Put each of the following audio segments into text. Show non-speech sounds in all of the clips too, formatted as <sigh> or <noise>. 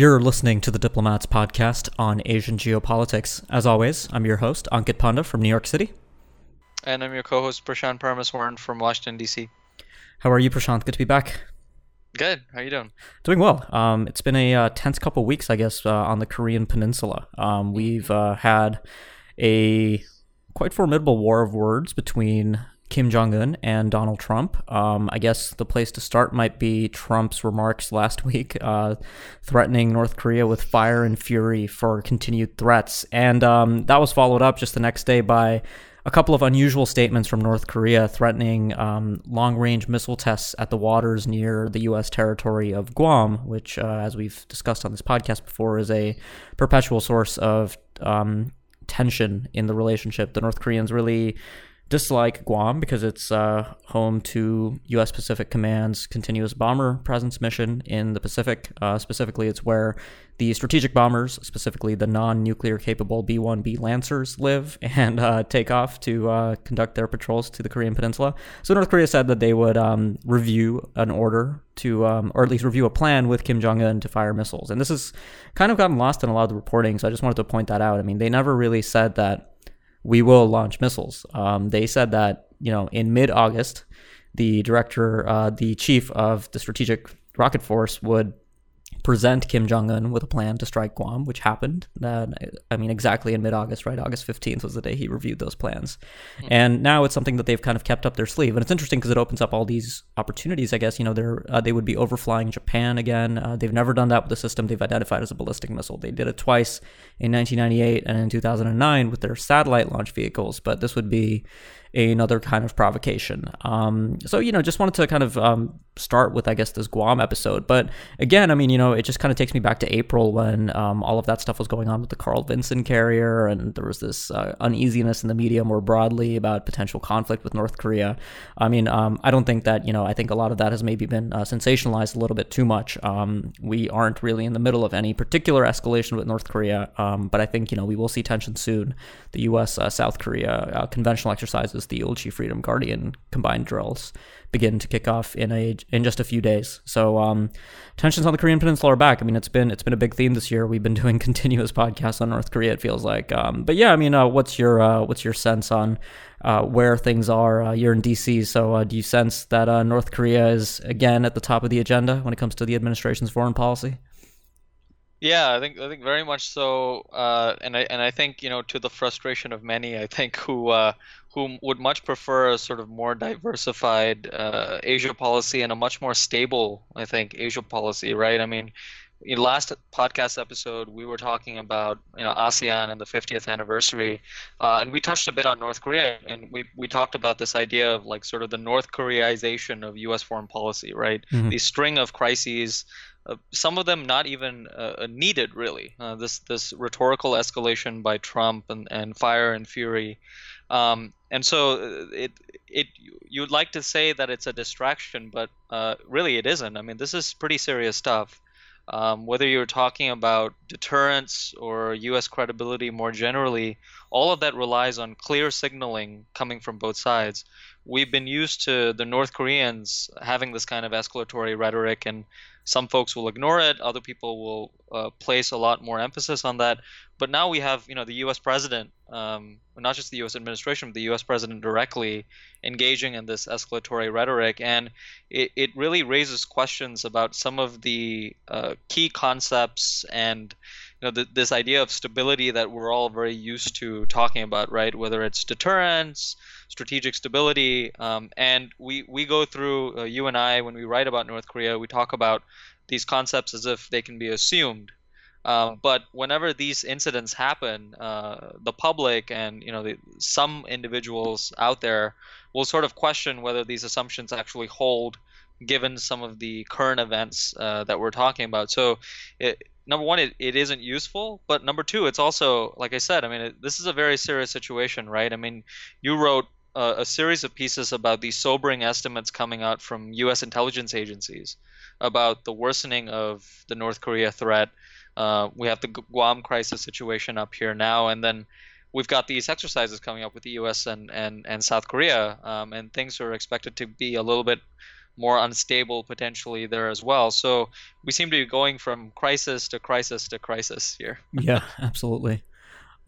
You're listening to the Diplomats podcast on Asian geopolitics. As always, I'm your host, Ankit Panda from New York City. And I'm your co host, Prashant Parameswaran from Washington, D.C. How are you, Prashant? Good to be back. Good. How are you doing? Doing well. Um, it's been a uh, tense couple weeks, I guess, uh, on the Korean Peninsula. Um, we've uh, had a quite formidable war of words between Kim Jong un and Donald Trump. Um, I guess the place to start might be Trump's remarks last <laughs> week, uh, threatening North Korea with fire and fury for continued threats. And um, that was followed up just the next day by a couple of unusual statements from North Korea threatening um, long range missile tests at the waters near the U.S. territory of Guam, which, uh, as we've discussed on this podcast before, is a perpetual source of um, tension in the relationship. The North Koreans really dislike Guam because it's uh, home to U.S. Pacific Command's continuous bomber presence mission in the Pacific. Uh, specifically, it's where the strategic bombers, specifically the non-nuclear capable B-1B Lancers, live <laughs> and uh, take off to uh, conduct their patrols to the Korean Peninsula. So North Korea said that they would um, review an order to, um, or at least review a plan with Kim Jong Un to fire missiles. And this has kind of gotten lost in a lot of the reporting. So I just wanted to point that out. I mean, they never really said that we will launch missiles. Um, they said that you know in mid August, the director, uh, the chief of the strategic rocket force would present Kim Jong Un with a plan to strike Guam, which happened. Uh, I mean, exactly in mid-August, right? August fifteenth was the day he reviewed those plans, mm-hmm. and now it's something that they've kind of kept up their sleeve, and it's interesting because it opens up all these opportunities. I guess you know they're uh, they would be overflying Japan again. Uh, they've never done that with the system they've identified as a ballistic missile. They did it twice in 1998 and in 2009 with their satellite launch vehicles, but this would be another kind of provocation. Um, so, you know, just wanted to kind of um, start with, I guess, this Guam episode. But again, I mean, you know, it just kind of takes me back to April when um, all of that stuff was going on with the Carl Vinson carrier, and there was this uh, uneasiness in the media more broadly about potential conflict with North Korea. I mean, um, I don't think that, you know, I think a lot of that has maybe been uh, sensationalized a little bit too much. Um, we aren't really in the middle of any particular escalation with North Korea, um, but I think, you know, we will see tension soon. The U.S. Uh, South Korea uh, conventional exercises the Ulchi Freedom Guardian combined drills begin to kick off in a in just a few days. So um, tensions on the Korean Peninsula are back. I mean, it's been it's been a big theme this year. We've been <laughs> doing continuous podcasts on North Korea. It feels like. Um, but yeah, I mean, uh, what's your uh, what's your sense on uh, where things are? Uh, you're in D.C., so uh, do you sense that uh, North Korea is again at the top of the agenda when it comes to the administration's foreign policy? Yeah, I think I think very much so, uh, and I and I think you know to the frustration of many, I think who uh, who would much prefer a sort of more diversified uh, Asia policy and a much more stable, I think, Asia policy, right? I mean, in last podcast episode we were talking about you know ASEAN and the 50th anniversary, uh, and we touched a bit on North Korea, and we we talked about this idea of like sort of the North Koreaization of U.S. foreign policy, right? Mm-hmm. The string of crises uh, some of them not even uh, uh, needed really. Uh, this this rhetorical escalation by Trump and, and fire and fury, um, and so uh, it it you'd like to say that it's a distraction, but really it isn't. I mean, this is pretty serious stuff. Um, whether you're talking about deterrence or U.S. credibility more generally, all of that relies on clear signaling coming from both sides. We've been used to the North Koreans having this kind of escalatory rhetoric and some folks will ignore it. Other people will uh, place a lot more emphasis on that. But now we have, you know, the U.S. president, um, not just the U.S. administration, but the U.S. president directly engaging in this escalatory rhetoric, and it, it really raises questions about some of the uh, key concepts and you know, the, this idea of stability that we're all very used to talking about, right? Whether it's deterrence, strategic stability, um, and we we go through uh, you and I when we write about North Korea, we talk about these concepts as if they can be assumed. Uh, but whenever these incidents happen, uh, the public and you know the, some individuals out there will sort of question whether these assumptions actually hold, given some of the current events uh, that we're talking about. So, it, number one, it, it isn't useful, but number two, it's also like I said. I mean, it, this is a very serious situation, right? I mean, you wrote uh, a series of pieces about these sobering estimates coming out from U.S. intelligence agencies about the worsening of the North Korea threat. Uh, we have the Guam crisis situation up here now, and then we've got these exercises coming up with the U.S. and and, and South Korea, um, and things are expected to be a little bit more unstable potentially there as well. So we seem to be going from crisis to crisis to crisis here. yeah, absolutely.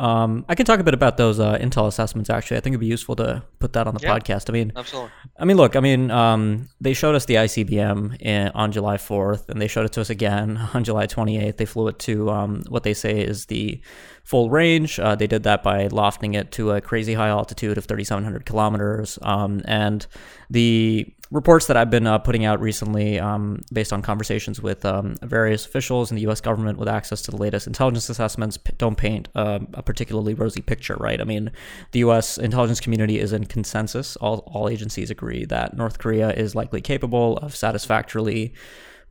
Um, I can talk a bit about those uh, Intel assessments. Actually, I think it'd be useful to put that on the Yeah. podcast. I mean, Absolutely. I mean, look, I mean, um, they showed us the ICBM in, on July 4th, and they showed it to us again <laughs> on July 28th. They flew it to um, what they say is the full range. Uh, they did that by lofting it to a crazy high altitude of 3,700 kilometers. Um, and the reports that I've been uh, putting out recently, um, based on conversations with um, various officials in the U.S. government with access to the latest intelligence assessments, p- don't paint um a particularly rosy picture, right? I mean, the U.S. intelligence community is in consensus. All, all agencies agree that North Korea is likely capable of satisfactorily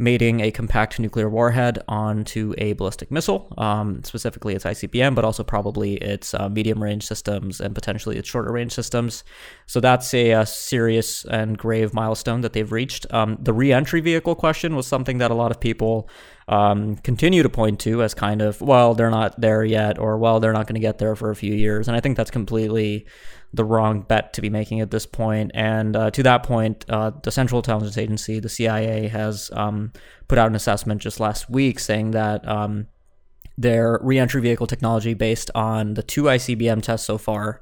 mating a compact nuclear warhead onto a ballistic missile, um, specifically its ICBM, but also probably its uh, medium range systems and potentially its shorter range systems. So that's a, uh serious and grave milestone that they've reached. Um, the re entry vehicle question was something that a lot of people um, continue to point to as kind of, well, they're not there yet, or well, they're not going to get there for a few years. And I think that's completely the wrong bet to be making at this point. And uh, to that point, uh, the Central Intelligence Agency, the CIA, has um, put out an assessment just last week saying that um, their reentry vehicle technology, based on the two ICBM tests so far,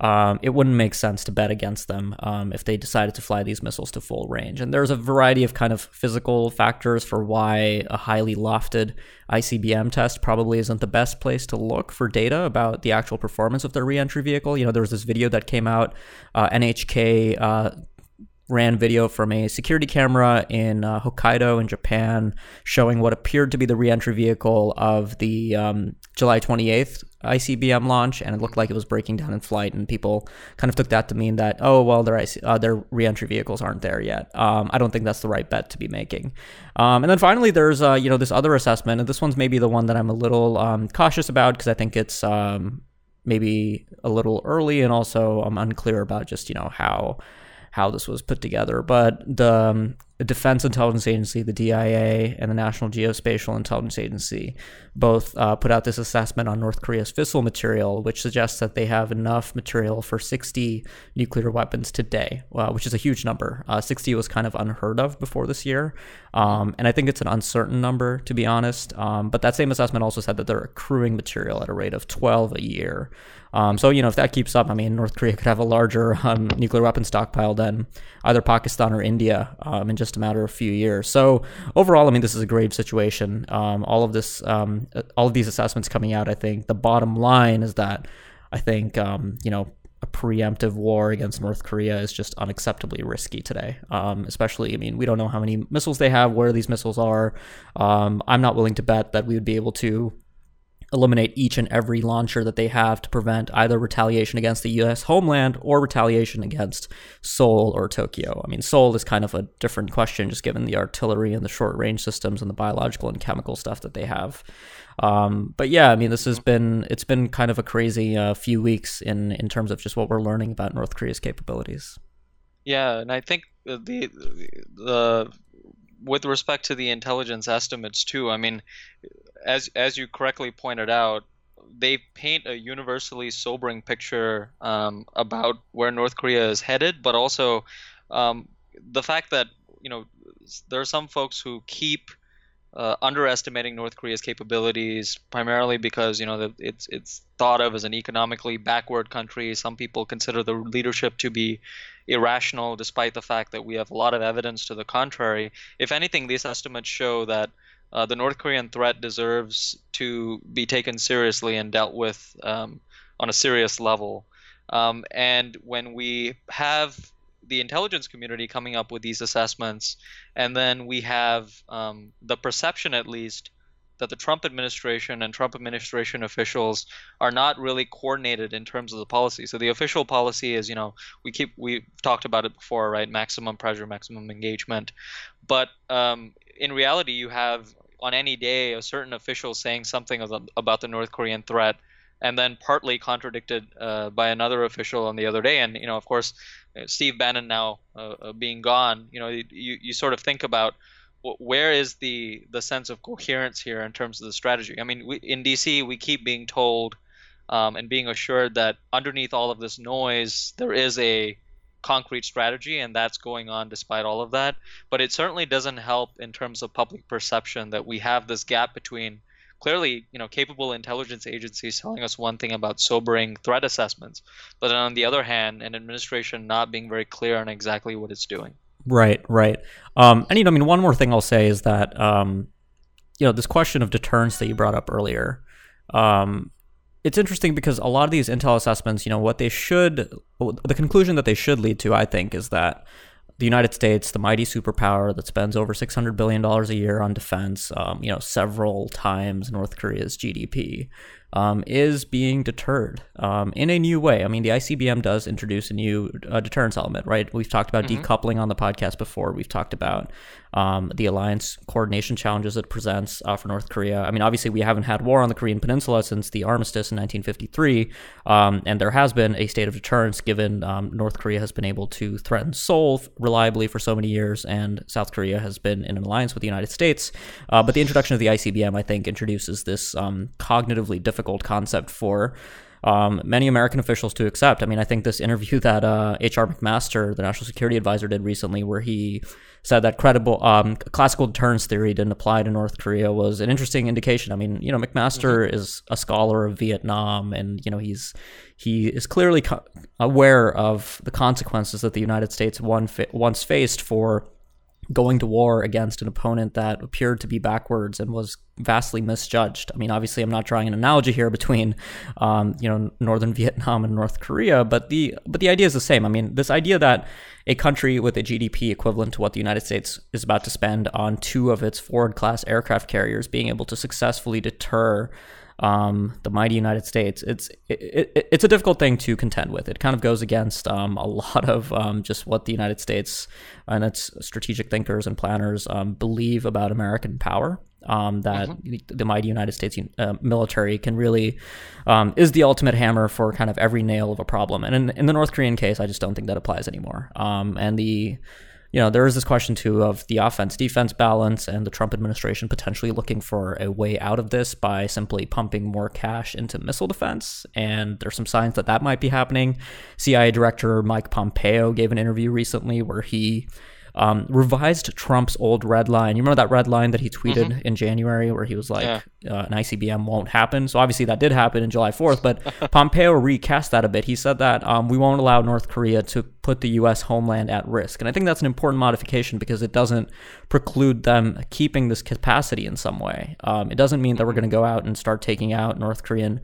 um, it wouldn't make sense to bet against them um, if they decided to fly these missiles to full range. And there's a variety of kind of physical factors for why a highly lofted ICBM test probably isn't the best place to look for data about the actual performance of their reentry vehicle. You know, there was this video that came out, uh, NHK. Uh, ran video from a security camera in uh, Hokkaido in Japan showing what appeared to be the reentry vehicle of the um, July 28th ICBM launch, and it looked like it was breaking down in flight. And people kind of took that to mean that, oh, well, their IC- uh, their reentry vehicles aren't there yet. Um, I don't think that's the right bet to be making. Um, and then finally, there's uh, you know this other assessment, and this one's maybe the one that I'm a little um, cautious about because I think it's um, maybe a little early, and also I'm unclear about just you know how how this was put together. But the, um, the Defense Intelligence Agency, the DIA, and the National Geospatial Intelligence Agency both uh, put out this assessment on North Korea's fissile material, which suggests that they have enough material for 60 nuclear weapons today, uh, which is a huge number. Uh, 60 was kind of unheard of before this year. Um, and I think it's an uncertain number, to be honest. Um, but that same assessment also said that they're accruing material at a rate of 12 a year. Um, so, you know, if that keeps up, I mean, North Korea could have a larger um, nuclear weapon stockpile than either Pakistan or India um, in just a matter of a few years. So, overall, I mean, this is a grave situation. Um, all of this, um, all of these assessments coming out, I think the bottom line is that I think, um, you know, a preemptive war against North Korea is just unacceptably risky today. Um, especially, I mean, we don't know how many missiles they have, where these missiles are. Um, I'm not willing to bet that we would be able to eliminate each and every launcher that they have to prevent either retaliation against the US homeland or retaliation against Seoul or Tokyo. I mean, Seoul is kind of a different question just given the artillery and the short range systems and the biological and chemical stuff that they have. Um, but yeah, I mean, this has been it's been kind of a crazy uh, few weeks in in terms of just what we're learning about North Korea's capabilities. Yeah, and I think the, the with respect to the intelligence estimates too. I mean, as as you correctly pointed out, they paint a universally sobering picture um, about where North Korea is headed, but also um, the fact that you know there are some folks who keep uh, underestimating North Korea's capabilities, primarily because you know it's it's thought of as an economically backward country. Some people consider the leadership to be irrational, despite the fact that we have a lot of evidence to the contrary. If anything, these estimates show that uh, the North Korean threat deserves to be taken seriously and dealt with um, on a serious level. Um, and when we have the intelligence community coming up with these assessments, and then we have um, the perception, at least, that the Trump administration and Trump administration officials are not really coordinated in terms of the policy. So the official policy is, you know, we keep we've talked about it before, right? Maximum pressure, maximum engagement. But um, in reality, you have on any day a certain official saying something about the North Korean threat, and then partly contradicted uh, by another official on the other day. And you know, of course, Steve Bannon now uh, uh, being gone, you know, you, you sort of think about where is the the sense of coherence here in terms of the strategy? I mean, we, in DC, we keep being told um, and being assured that underneath all of this noise, there is a concrete strategy, and that's going on despite all of that. But it certainly doesn't help in terms of public perception that we have this gap between clearly, you know, capable intelligence agencies telling us one thing about sobering threat assessments, but on the other hand, an administration not being very clear on exactly what it's doing. Right, right. Um, and you know, I mean, one more thing I'll say is that um, you know this question of deterrence that you brought up earlier. Um, it's interesting because a lot of these intel assessments, you know, what they should, the conclusion that they should lead to, I think, is that the United States, the mighty superpower that spends over six hundred billion dollars a year on defense, um, you know, several times North Korea's GDP, um, is being deterred um, in a new way. I mean, the ICBM does introduce a new uh, deterrence element, right? We've talked about mm-hmm. decoupling on the podcast before. We've talked about um, the alliance coordination challenges it presents uh, for North Korea. I mean, obviously, we haven't had war on the Korean Peninsula since the armistice in 1953, um, and there has been a state of deterrence given um, North Korea has been able to threaten Seoul reliably for so many years, and South Korea has been in an alliance with the United States. Uh, but the introduction of the ICBM, I think, introduces this um, cognitively difficult concept for um, many American officials to accept. I mean, I think this interview <laughs> that uh, H.R. McMaster, the national security advisor, did recently, where he said that credible um, classical deterrence theory didn't apply to North Korea, was an interesting indication. I mean, you know, McMaster mm-hmm. is a scholar of Vietnam, and you know, he's he is clearly co- aware of the consequences that the United States one fa- once faced for going to war against an opponent that appeared to be backwards and was vastly misjudged. I mean, obviously, I'm not drawing an analogy here between, um, you know, northern <laughs> Vietnam and North Korea, but the but the idea is the same. I mean, this idea that a country with a GDP equivalent to what the United States is about to spend on two of its Ford class aircraft carriers being able to successfully deter um, the mighty United States, it's it, it, it's a difficult thing to contend with. It kind of goes against um, a <laughs> lot of um, just what the United States and its strategic thinkers and planners um, believe about American power. Um, that mm-hmm. the mighty United States uh, military can really um, is the ultimate hammer for kind of every nail of a problem. And in, in the North Korean case, I just don't think that applies anymore. and the you know, there is this question too of the offense defense balance and the Trump administration potentially looking for a way out of this by simply pumping more cash into missile defense. And there's some signs that that might be happening. CIA Director Mike Pompeo gave an interview recently where he um, revised Trump's old red line. You remember that red line that he tweeted mm-hmm. in January where he was like, yeah. uh, an ICBM won't happen? So obviously that did happen in July 4th, but <laughs> Pompeo recast that a bit. He said that um, we won't allow North Korea to put the U.S. homeland at risk. And I think that's an important modification because it doesn't preclude them keeping this capacity in some way. Um, it doesn't mean that we're mm-hmm. going to go out and start taking out North Korean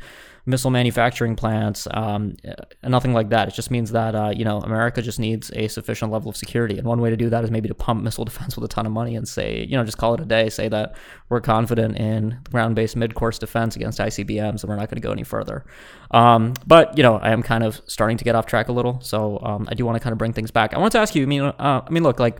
missile manufacturing plants, um, nothing like that. It just means that uh, you know America just needs a sufficient level of security, and one way to do that is maybe to pump missile <laughs> defense with a ton of money and say, you know, just call it a day. Say that we're confident in ground-based mid-course defense against ICBMs, and we're not going to go any further. Um, but you know, I am kind of starting to get off track a little, so um, I do want to kind of bring things back. I want to ask you. I mean, uh, I mean, look, like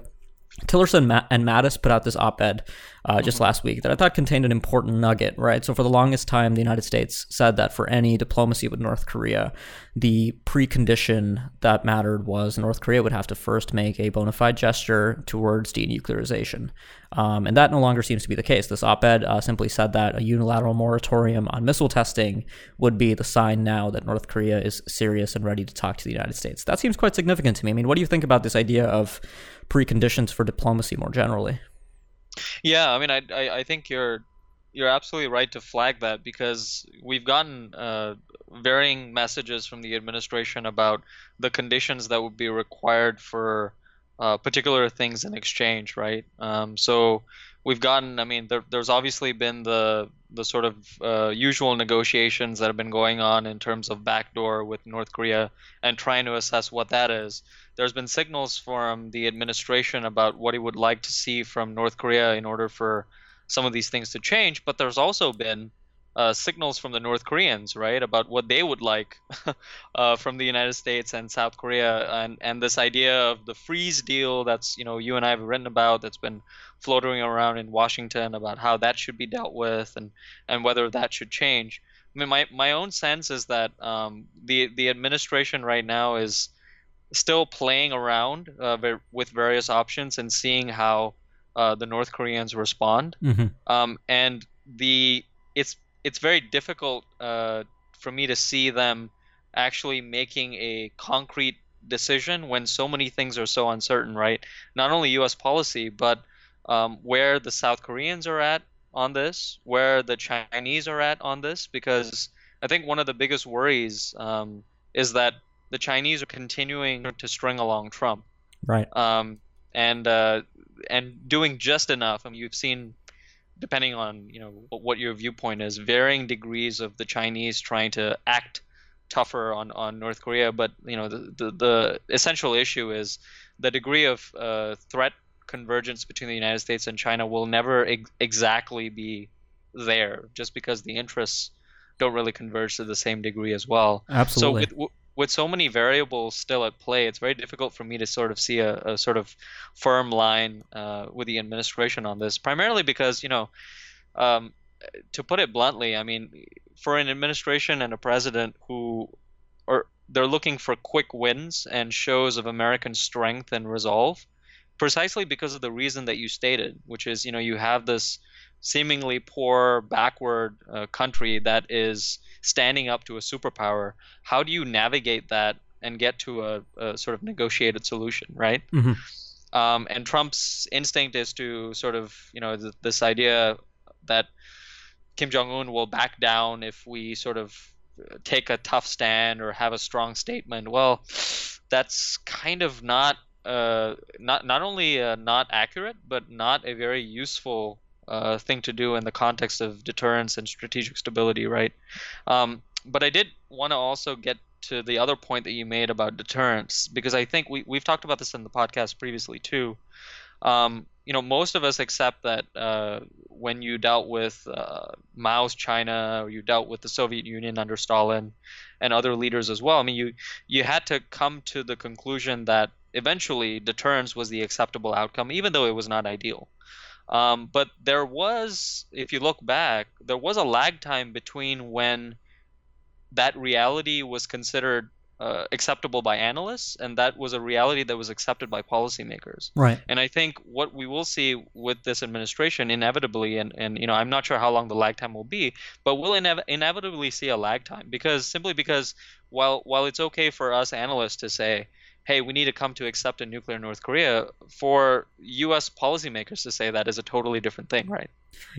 Tillerson and Mattis put out this op-ed uh, just mm-hmm. last week that I thought contained an important nugget, right? So for the longest time, the United States said that for any diplomacy with North Korea, the precondition that mattered was North Korea would have to first make a bona fide gesture towards denuclearization. Um, and that no longer seems to be the case. This op-ed uh, simply said that a unilateral moratorium on missile testing would be the sign now that North Korea is serious and ready to talk to the United States. That seems quite significant to me. I mean, what do you think about this idea of preconditions for diplomacy more generally? Yeah, I mean, I, I, I think you're you're absolutely right to flag that because we've gotten uh, varying messages from the administration about the conditions that would be required for uh, particular things in exchange, right? Um, so we've gotten, I mean, there, there's obviously been the the sort of uh, usual negotiations that have been going on in terms of backdoor with North Korea and trying to assess what that is. There's been signals from the administration about what he would like to see from North Korea in order for some of these things to change, but there's also been uh, signals from the North Koreans, right, about what they would like <laughs> uh, from the United States and South Korea, and and this idea of the freeze deal that's you know you and I have written about that's been floating around in Washington about how that should be dealt with and and whether that should change. I mean, my my own sense is that um, the the administration right now is still playing around uh, with various options and seeing how uh, the North Koreans respond. Mm-hmm. Um, and the it's it's very difficult uh, for me to see them actually making a concrete decision when so many things are so uncertain, right? Not only U.S. policy, but um, where the South Koreans are at on this, where the Chinese are at on this, because I think one of the biggest worries um, is that the Chinese are continuing to string along Trump, right? Um, and uh, and doing just enough. I mean, you've seen, depending on you know what your viewpoint is, varying degrees of the Chinese trying to act tougher on, on North Korea. But you know, the, the, the essential issue is the degree of uh, threat convergence between the United States and China will never ex- exactly be there, just because the interests don't really converge to the same degree as well. Absolutely. So with, with so many variables still at play, it's very difficult for me to sort of see a, a sort of firm line uh, with the administration on this. Primarily because you know, um, to put it bluntly, I mean, for an administration and a president who are they're looking for quick wins and shows of American strength and resolve, precisely because of the reason that you stated, which is you know you have this seemingly poor, backward uh, country that is standing up to a superpower. How do you navigate that and get to a, a sort of negotiated solution, right? Mm-hmm. Um, and Trump's instinct is to sort of you know th- this idea that Kim Jong Un will back down if we sort of take a tough stand or have a strong statement. Well, that's kind of not uh, not not only uh, not accurate, but not a very useful uh, thing to do in the context of deterrence and strategic stability, right? Um, but I did want to also get to the other point that you made about deterrence because I think we we've talked about this in the podcast previously too. Um, you know, most of us accept that uh, when you dealt with uh, Mao's China or you dealt with the Soviet Union under Stalin and other leaders as well, I mean, you you had to come to the conclusion that eventually deterrence was the acceptable outcome, even though it was not ideal. Um, but there was, if you look back, there was a lag time between when that reality was considered uh, acceptable by analysts, and that was a reality that was accepted by policymakers. Right. And I think what we will see with this administration, inevitably, and, and you know, I'm not sure how long the lag time will be, but we'll inev- inevitably see a lag time because simply because while while it's okay for us analysts to say, hey, we need to come to accept a nuclear North Korea, for U.S. policymakers to say that is a totally different thing, right?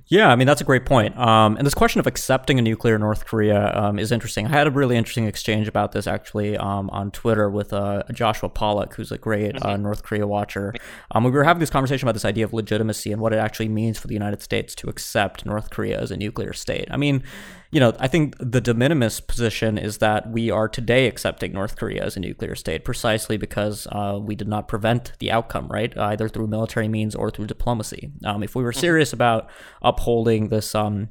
Yeah, I mean that's a great point. Um, and this question of accepting a nuclear North Korea um, is interesting. I had a really interesting exchange about this actually um, on Twitter with uh, Joshua Pollack, who's a great uh, mm-hmm. North Korea watcher. Um, we were having this conversation about this idea of legitimacy and what it actually means for the United States to accept North Korea as a nuclear state. I mean, you know, I think the de minimis position is that we are today accepting North Korea as a nuclear state precisely because uh, we did not prevent the outcome, right? Either through military means or through diplomacy. Um, if we were mm-hmm. serious about upholding this, um,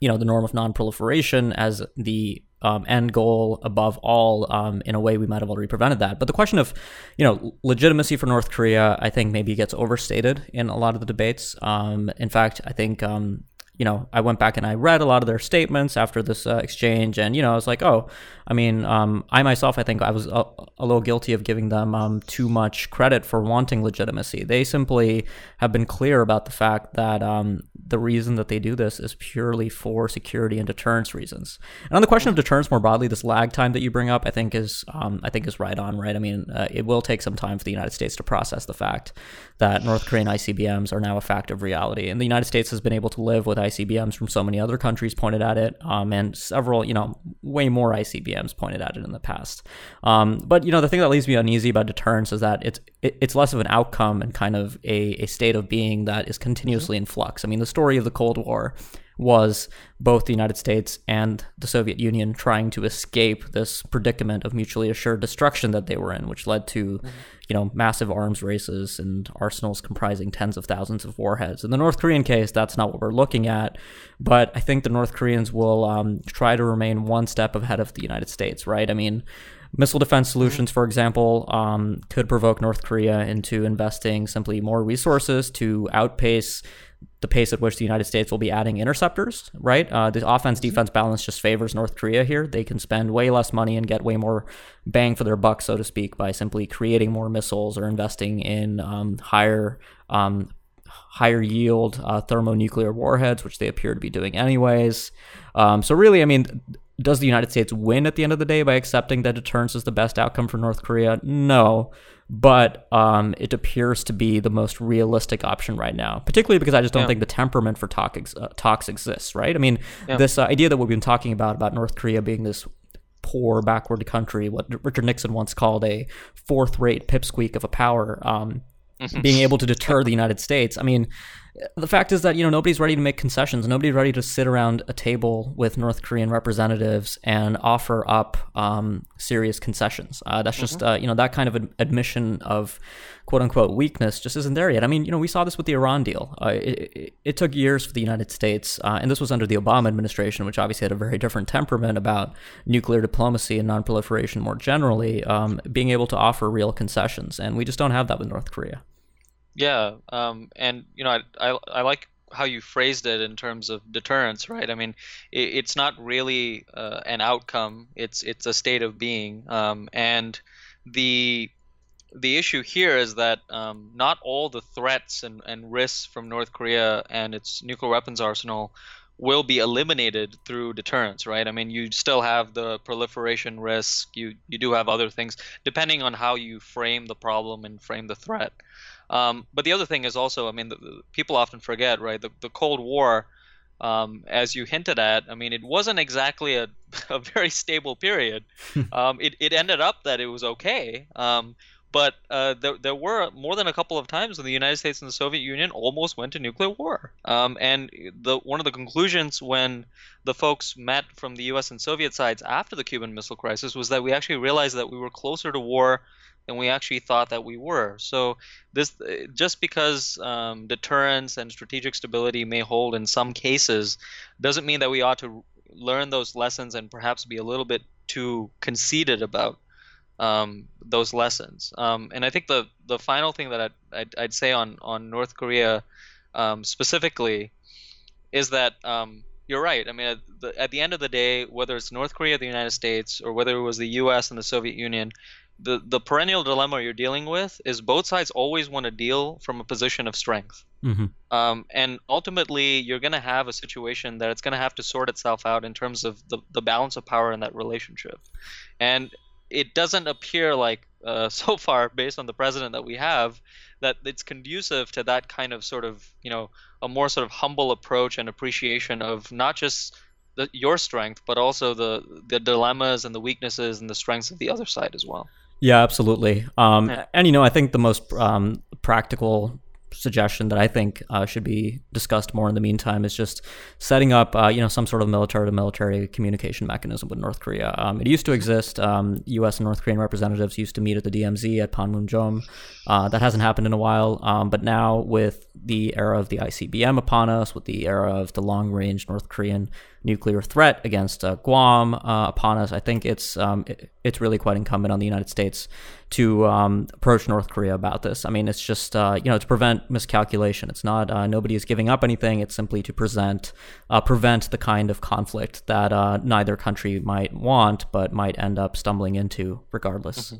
you know, the norm of non-proliferation as the um, end goal above all, um, in a way we might have already prevented that. But the question of, you know, legitimacy for North Korea, I think maybe gets overstated in a lot of the debates. Um, in fact, I think um, you know, I went back and I read a lot of their statements after this uh, exchange, and you know, I was like, oh, I mean, um, I myself, I think I was a, a little guilty of giving them um, too much credit for wanting legitimacy. They simply have been clear about the fact that um, the reason that they do this is purely for security and deterrence reasons. And on the question of deterrence more broadly, this lag time that you bring up, I think is, um, I think is right on. Right? I mean, uh, it will take some time for the United States to process the fact that North Korean ICBMs are now a fact of reality, and the United States has been able to live with ICBMs from so many other countries pointed at it, um, and several, you know, way more ICBMs pointed at it in the past. Um, but you know, the thing that leaves me uneasy about deterrence is that it's it, it's less of an outcome and kind of a, a state of being that is continuously mm-hmm. in flux. I mean, the story of the Cold War was both the United States and the Soviet Union trying to escape this predicament of mutually assured destruction that they were in, which led to, mm-hmm. you know, massive arms races and arsenals comprising tens of thousands of warheads. In the North Korean case, that's not what we're looking at, but I think the North Koreans will um, try to remain one step ahead of the United States, right? I mean, Missile defense solutions, for example, um, could provoke North Korea into investing simply more resources to outpace the pace at which the United States will be adding interceptors, right? Uh, the offense mm-hmm. defense balance just favors North Korea here. They can spend way less money and get way more bang for their buck, so to speak, by simply creating more missiles or investing in um, higher. Um, higher yield uh, thermonuclear warheads, which they appear to be doing anyways. Um, so really, I mean, does the United States win at the end of the day by accepting that deterrence is the best outcome for North Korea? No. But um, it appears to be the most realistic option right now, particularly because I just don't Yeah. think the temperament for talk ex- uh, talks exists, right? I mean, Yeah. this uh, idea that we've been talking about, about North Korea being this poor, backward country, what Richard Nixon once called a fourth rate pipsqueak of a power, um, being able to deter the United States. I mean, the fact is that you know nobody's ready to make concessions. Nobody's ready to sit around a table with North Korean representatives and offer up um, serious concessions. Uh, that's just uh, you know that kind of ad- admission of quote unquote weakness just isn't there yet. I mean, you know, we saw this with the Iran deal. Uh, it, it, it took years for the United States, uh, and this was under the Obama administration, which obviously had a very different temperament about nuclear diplomacy and nonproliferation more generally, um, being able to offer real concessions, and we just don't have that with North Korea. Yeah, um, and you know, I, I I like how you phrased it in terms of deterrence, right? I mean, it, it's not really uh, an outcome; it's it's a state of being, um, and the the issue here is that um, not all the threats and, and risks from North Korea and its nuclear weapons arsenal will be eliminated through deterrence, right? I mean, you still have the proliferation risk. You you do have other things, depending on how you frame the problem and frame the threat. Um, but the other thing is also, I mean, the, the, people often forget, right? The, the Cold War, um, as you hinted at, I mean, it wasn't exactly a, <laughs> a very stable period. <laughs> um, it, it ended up that it was okay. Um, but uh, there, there were more than a couple of times when the United States and the Soviet Union almost went to nuclear war. Um, and the one of the conclusions when the folks met from the U.S. and Soviet sides after the Cuban Missile Crisis was that we actually realized that we were closer to war than we actually thought that we were. So this just because um, deterrence and strategic stability may hold in some cases doesn't mean that we ought to learn those lessons and perhaps be a little bit too conceited about um, those lessons. Um, and I think the the final thing that I'd, I'd, I'd say on on North Korea um, specifically is that um, you're right. I mean, at the, at the end of the day, whether it's North Korea, the United States, or whether it was the U.S. and the Soviet Union, the the perennial dilemma you're dealing with is both sides always want to deal from a position of strength. Mm-hmm. Um, and ultimately, you're going to have a situation that it's going to have to sort itself out in terms of the, the balance of power in that relationship. And it doesn't appear like, uh, <laughs> so far, based on the president that we have, that it's conducive to that kind of sort of, you know, a more sort of humble approach and appreciation of not just the, your strength, but also the the dilemmas and the weaknesses and the strengths of the other side as well. Yeah, absolutely. Um, Yeah. And you know, I think the most um, practical suggestion that I think uh, should be discussed more in the meantime is just setting up, uh, you know, some sort of military to military communication mechanism with North Korea. Um, it used to exist. Um, U.S. and North Korean representatives used to meet at the DMZ at Panmunjom. Uh, that hasn't happened in a while. Um, but now with the era of the ICBM upon us, with the era of the long-range North Korean nuclear threat against uh, Guam uh, upon us, I think it's um, it, it's really quite incumbent on the United States to um, approach North Korea about this. I mean, it's just uh, you know to prevent miscalculation. It's not uh, nobody is giving up anything. It's simply to present uh, prevent the kind of conflict that uh, neither country might want, but might end up stumbling into regardless.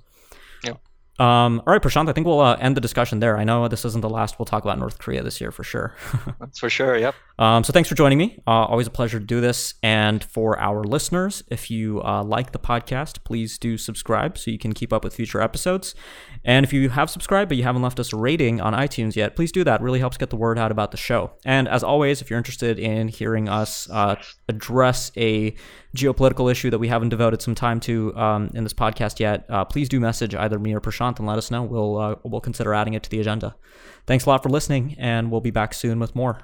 Yep. Um, all right, Prashant, I think we'll uh, end the discussion there. I know this isn't the last we'll talk about North Korea this year for sure. <laughs> That's for sure. Yep. Um, so thanks for joining me. Uh, always a pleasure to do this. And for our listeners, if you uh, like the podcast, please do subscribe so you can keep up with future episodes. And if you have subscribed but you haven't left us a rating on iTunes yet, please do that. It really helps get the word out about the show. And as always, if you're interested in hearing us uh, address a geopolitical issue that we haven't devoted some time to um, in this podcast yet, uh, please do message either me or Prashant and let us know. We'll uh, we'll consider adding it to the agenda. Thanks a lot for listening, and we'll be back soon with more.